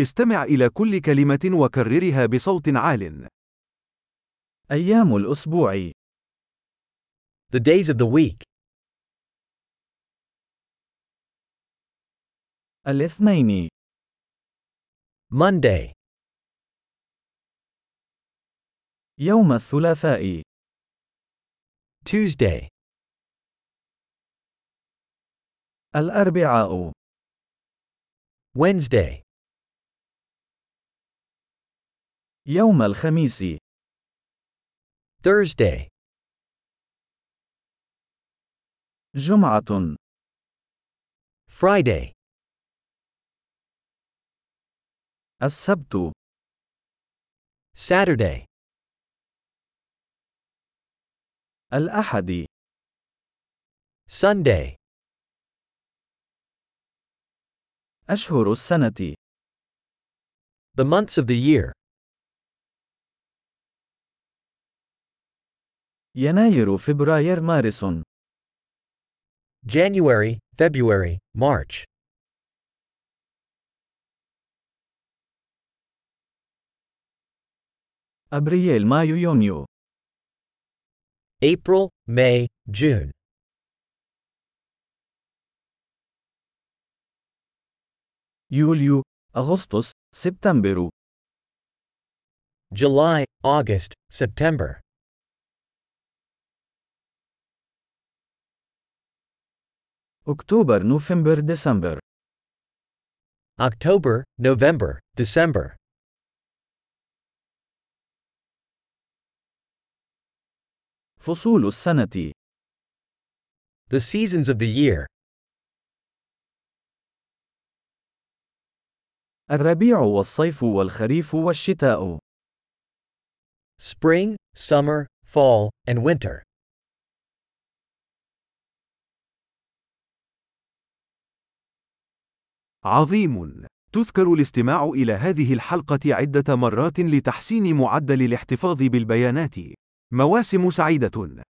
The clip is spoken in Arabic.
استمع إلى كل كلمة وكررها بصوت عال. أيام الأسبوع. The days of the week. الاثنين. Monday, يوم الثلاثاء. Tuesday, الأربعاء. Wednesday, يوم الخميس Thursday, جمعة Friday, السبت Saturday, الأحد Sunday, أشهر السنة the months of the year. Yanayiru, februajer, Marison. January, February, March. Abril, Mayo, junho. April, May, June. Julio, agosto, September. July, August, September. أكتوبر نوفمبر ديسمبر October, November, December. فصول السنة The seasons of the year. الربيع والصيف والخريف والشتاء Spring, summer, fall, and winter. عظيم. تذكر الاستماع إلى هذه الحلقة عدة مرات لتحسين معدل الاحتفاظ بالبيانات. مواسم سعيدة.